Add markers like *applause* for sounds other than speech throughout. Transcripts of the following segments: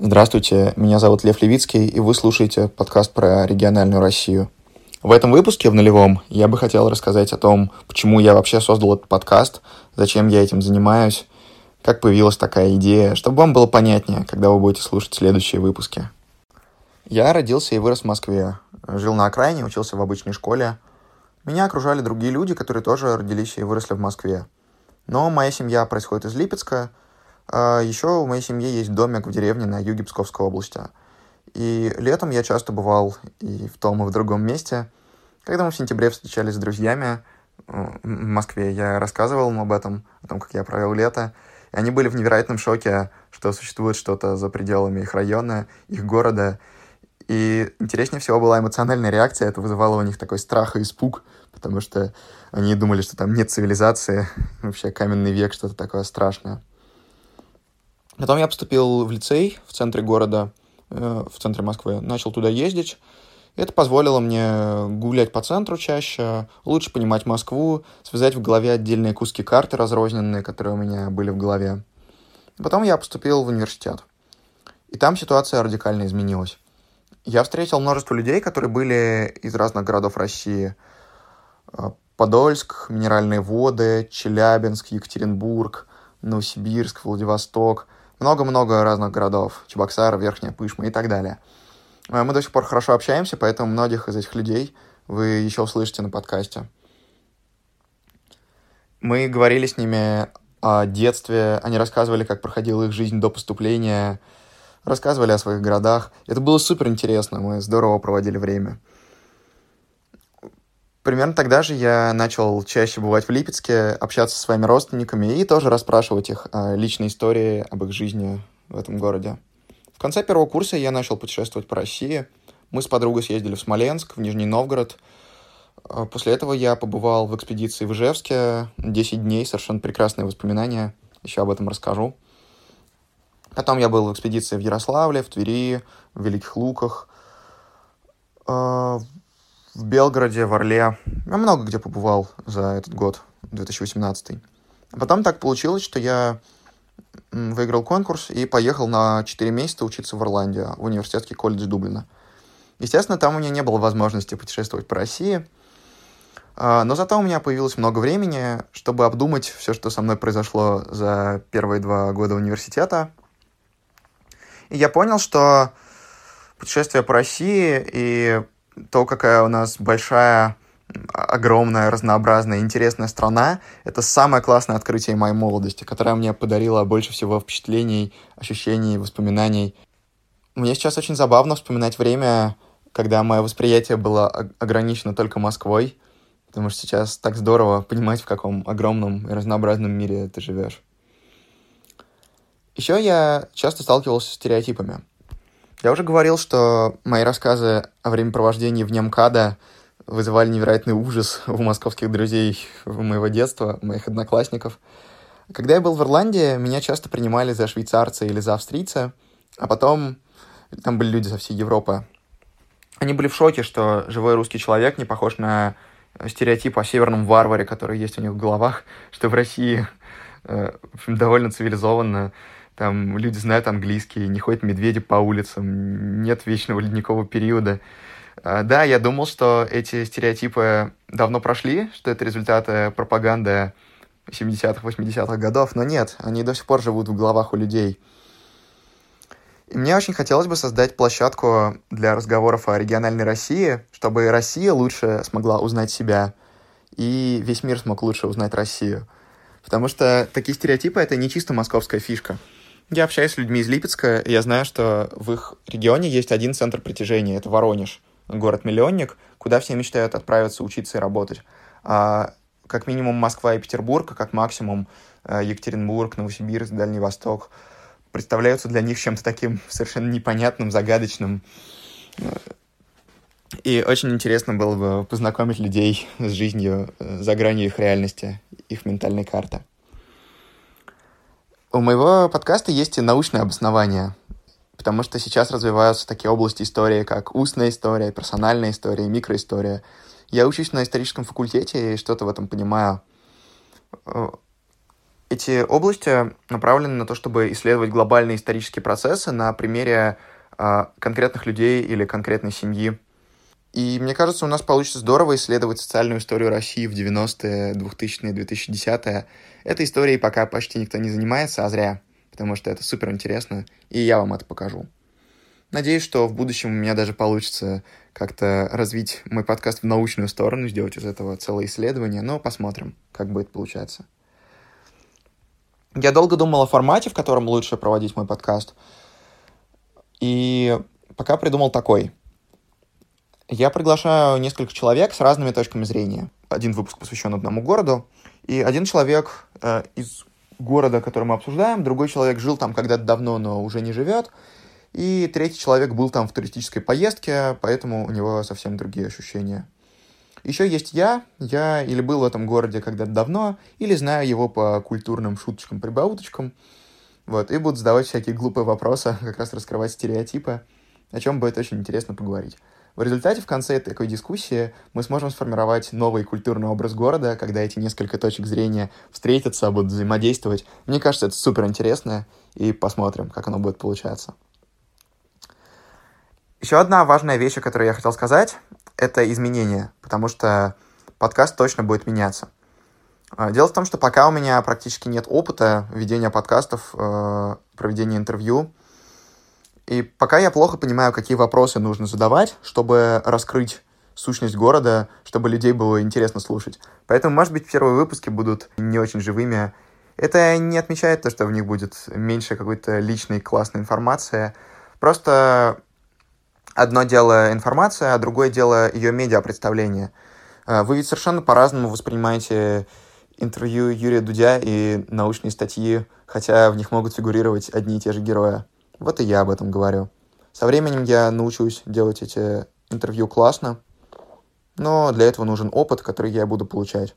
Здравствуйте, меня зовут Лев Левицкий, и вы слушаете подкаст про региональную Россию. В этом выпуске, в нулевом, я бы хотел рассказать о том, почему я вообще создал этот подкаст, зачем я этим занимаюсь, как появилась такая идея, чтобы вам было понятнее, когда вы будете слушать следующие выпуски. Я родился и вырос в Москве. Жил на окраине, учился в обычной школе. Меня окружали другие люди, которые тоже родились и выросли в Москве. Но моя семья происходит из Липецка, еще у моей семьи есть домик в деревне на юге Псковской области. И летом я часто бывал и в том, и в другом месте. Когда мы в сентябре встречались с друзьями э, в Москве, я рассказывал им об этом, о том, как я провел лето. И они были в невероятном шоке, что существует что-то за пределами их района, их города. И интереснее всего была эмоциональная реакция. Это вызывало у них такой страх и испуг, потому что они думали, что там нет цивилизации, *laughs* вообще каменный век, что-то такое страшное. Потом я поступил в лицей в центре города, э, в центре Москвы, начал туда ездить. Это позволило мне гулять по центру чаще, лучше понимать Москву, связать в голове отдельные куски карты разрозненные, которые у меня были в голове. Потом я поступил в университет. И там ситуация радикально изменилась. Я встретил множество людей, которые были из разных городов России. Э, Подольск, Минеральные воды, Челябинск, Екатеринбург, Новосибирск, Владивосток – много-много разных городов, Чебоксары, Верхняя Пышма и так далее. Э, мы до сих пор хорошо общаемся, поэтому многих из этих людей вы еще услышите на подкасте. Мы говорили с ними о детстве, они рассказывали, как проходила их жизнь до поступления, рассказывали о своих городах. Это было супер интересно, мы здорово проводили время. Примерно тогда же я начал чаще бывать в Липецке, общаться со своими родственниками и тоже расспрашивать их о личной истории, об их жизни в этом городе. В конце первого курса я начал путешествовать по России. Мы с подругой съездили в Смоленск, в Нижний Новгород. А после этого я побывал в экспедиции в Ижевске. 10 дней, совершенно прекрасные воспоминания. Еще об этом расскажу. Потом я был в экспедиции в Ярославле, в Твери, в Великих Луках. А, в Белгороде, в Орле. Я много где побывал за этот год, 2018. А потом так получилось, что я выиграл конкурс и поехал на 4 месяца учиться в Ирландию, в университетский колледж Дублина. Естественно, там у меня не было возможности путешествовать по России, а, но зато у меня появилось много времени, чтобы обдумать все, что со мной произошло за первые два года университета. И я понял, что путешествие по России и то, какая у нас большая, огромная, разнообразная, интересная страна, это самое классное открытие моей молодости, которое мне подарило больше всего впечатлений, ощущений, воспоминаний. Мне сейчас очень забавно вспоминать время, когда мое восприятие было ограничено только Москвой, потому что сейчас так здорово понимать, в каком огромном и разнообразном мире ты живешь. Еще я часто сталкивался с стереотипами. Я уже говорил, что мои рассказы о времяпровождении вне МКАДа вызывали невероятный ужас у московских друзей моего детства, моих одноклассников. Когда я был в Ирландии, меня часто принимали за швейцарца или за австрийца, а потом там были люди со всей Европы. Они были в шоке, что живой русский человек не похож на стереотип о северном варваре, который есть у них в головах, что в России э, довольно цивилизованно там люди знают английский, не ходят медведи по улицам, нет вечного ледникового периода. А, да, я думал, что эти стереотипы давно прошли, что это результаты пропаганды 70-х, 80-х годов, но нет, они до сих пор живут в головах у людей. И мне очень хотелось бы создать площадку для разговоров о региональной России, чтобы Россия лучше смогла узнать себя, и весь мир смог лучше узнать Россию. Потому что такие стереотипы — это не чисто московская фишка. Я общаюсь с людьми из Липецка, и я знаю, что в их регионе есть один центр притяжения, это Воронеж, город-миллионник, куда все мечтают отправиться учиться и работать. А как минимум Москва и Петербург, а как максимум э, Екатеринбург, Новосибирск, Дальний Восток представляются для них чем-то таким *laughs* совершенно непонятным, загадочным. И очень интересно было бы познакомить людей с жизнью э, за гранью их реальности, их ментальной карты. У моего подкаста есть и научное обоснование, потому что сейчас развиваются такие области истории, как устная история, персональная история, микроистория. Я учусь на историческом факультете и что-то в этом понимаю. Эти области направлены на то, чтобы исследовать глобальные исторические процессы на примере э, конкретных людей или конкретной семьи. И мне кажется, у нас получится здорово исследовать социальную историю России в 90-е, 2000-е, 2010-е. Этой историей пока почти никто не занимается, а зря, потому что это супер интересно, и я вам это покажу. Надеюсь, что в будущем у меня даже получится как-то развить мой подкаст в научную сторону, сделать из этого целое исследование, но посмотрим, как будет получаться. Я долго думал о формате, в котором лучше проводить мой подкаст, и пока придумал такой. Я приглашаю несколько человек с разными точками зрения. Один выпуск посвящен одному городу, и один человек э, из города, который мы обсуждаем, другой человек жил там когда-то давно, но уже не живет, и третий человек был там в туристической поездке, поэтому у него совсем другие ощущения. Еще есть я. Я или был в этом городе когда-то давно, или знаю его по культурным шуточкам, прибауточкам. Вот, и буду задавать всякие глупые вопросы, *laughs* как раз раскрывать стереотипы, о чем будет очень интересно поговорить. В результате в конце такой дискуссии мы сможем сформировать новый культурный образ города, когда эти несколько точек зрения встретятся, будут взаимодействовать. Мне кажется, это супер интересно, и посмотрим, как оно будет получаться. Еще одна важная вещь, о которой я хотел сказать, это изменения, потому что подкаст точно будет меняться. А, дело в том, что пока у меня практически нет опыта ведения подкастов, э, проведения интервью, и пока я плохо понимаю, какие вопросы нужно задавать, чтобы раскрыть сущность города, чтобы людей было интересно слушать. Поэтому, может быть, первые выпуски будут не очень живыми. Это не отмечает то, что в них будет меньше какой-то личной классной информации. Просто одно дело информация, а другое дело ее медиа-представление. Э, вы ведь совершенно по-разному воспринимаете интервью Юрия Дудя и научные статьи, хотя в них могут фигурировать одни и те же герои. Вот и я об этом говорю. Со временем я научусь делать эти интервью классно, но для этого нужен опыт, который я буду получать.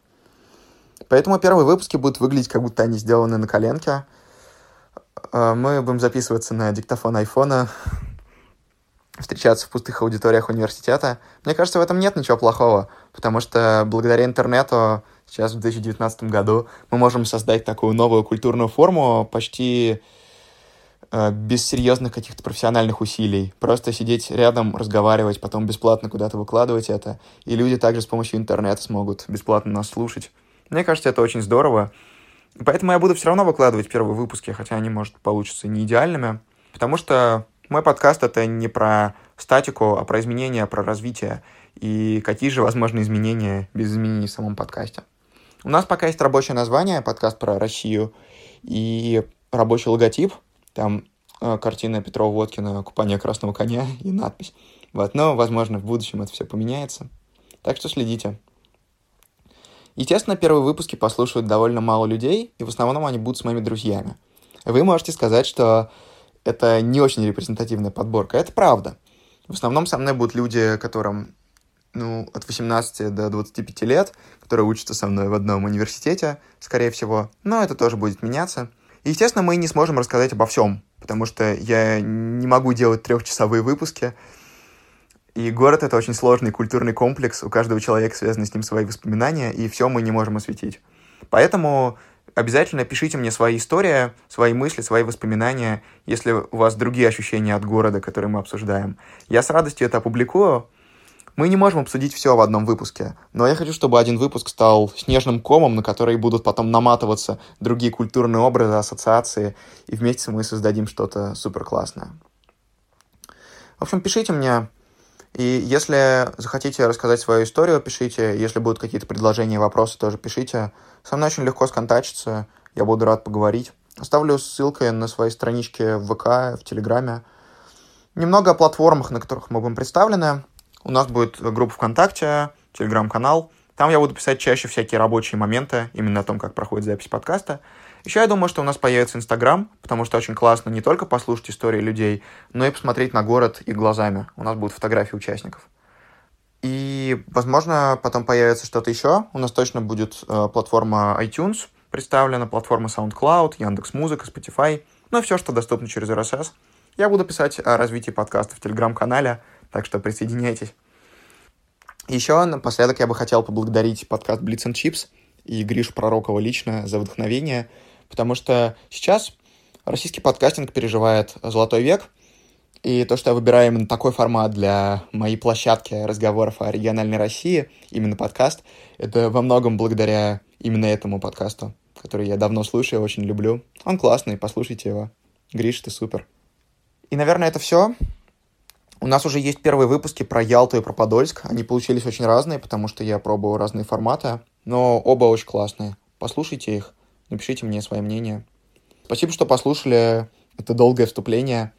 Поэтому первые выпуски будут выглядеть, как будто они сделаны на коленке. Э, мы будем записываться на диктофон айфона, *laughs* встречаться в пустых аудиториях университета. Мне кажется, в этом нет ничего плохого, потому что благодаря интернету сейчас в 2019 году мы можем создать такую новую культурную форму почти без серьезных каких-то профессиональных усилий. Просто сидеть рядом, разговаривать, потом бесплатно куда-то выкладывать это. И люди также с помощью интернета смогут бесплатно нас слушать. Мне кажется, это очень здорово. Поэтому я буду все равно выкладывать первые выпуски, хотя они, может, получатся не идеальными. Потому что мой подкаст — это не про статику, а про изменения, про развитие. И какие же возможны изменения без изменений в самом подкасте. У нас пока есть рабочее название, подкаст про Россию, и рабочий логотип — там э, картина Петрова Водкина «Купание красного коня» и надпись. Вот, но, возможно, в будущем это все поменяется. Так что следите. Естественно, первые выпуски послушают довольно мало людей, и в основном они будут с моими друзьями. Вы можете сказать, что это не очень репрезентативная подборка. Это правда. В основном со мной будут люди, которым ну, от 18 до 25 лет, которые учатся со мной в одном университете, скорее всего. Но это тоже будет меняться. Естественно, мы не сможем рассказать обо всем, потому что я не могу делать трехчасовые выпуски. И город — это очень сложный культурный комплекс, у каждого человека связаны с ним свои воспоминания, и все мы не можем осветить. Поэтому обязательно пишите мне свои истории, свои мысли, свои воспоминания, если у вас другие ощущения от города, которые мы обсуждаем. Я с радостью это опубликую, мы не можем обсудить все в одном выпуске, но я хочу, чтобы один выпуск стал снежным комом, на который будут потом наматываться другие культурные образы, ассоциации, и вместе мы создадим что-то супер классное. В общем, пишите мне, и если захотите рассказать свою историю, пишите. Если будут какие-то предложения, вопросы, тоже пишите. Со мной очень легко сконтачиться, я буду рад поговорить. Оставлю ссылки на свои странички в ВК, в Телеграме. Немного о платформах, на которых мы будем представлены. У нас будет группа ВКонтакте, телеграм-канал. Там я буду писать чаще всякие рабочие моменты, именно о том, как проходит запись подкаста. Еще я думаю, что у нас появится Инстаграм, потому что очень классно не только послушать истории людей, но и посмотреть на город их глазами. У нас будут фотографии участников. И, возможно, потом появится что-то еще. У нас точно будет э, платформа iTunes представлена, платформа SoundCloud, Яндекс.Музыка, Spotify, ну все, что доступно через RSS. Я буду писать о развитии подкаста в Телеграм-канале, так что присоединяйтесь. Еще напоследок я бы хотел поблагодарить подкаст Blitz and Chips и Гришу Пророкова лично за вдохновение, потому что сейчас российский подкастинг переживает золотой век, и то, что я выбираю именно такой формат для моей площадки разговоров о региональной России, именно подкаст, это во многом благодаря именно этому подкасту, который я давно слушаю, очень люблю. Он классный, послушайте его. Гриш, ты супер. И, наверное, это все. У нас уже есть первые выпуски про Ялту и про Подольск. Они получились очень разные, потому что я пробовал разные форматы, но оба очень классные. Послушайте их, напишите мне свое мнение. Спасибо, что послушали это долгое вступление.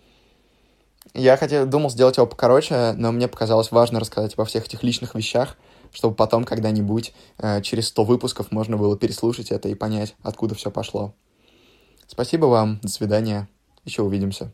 Я хотел, думал сделать его покороче, но мне показалось важно рассказать обо всех этих личных вещах, чтобы потом когда-нибудь э, через 100 выпусков можно было переслушать это и понять, откуда все пошло. Спасибо вам, до свидания, еще увидимся.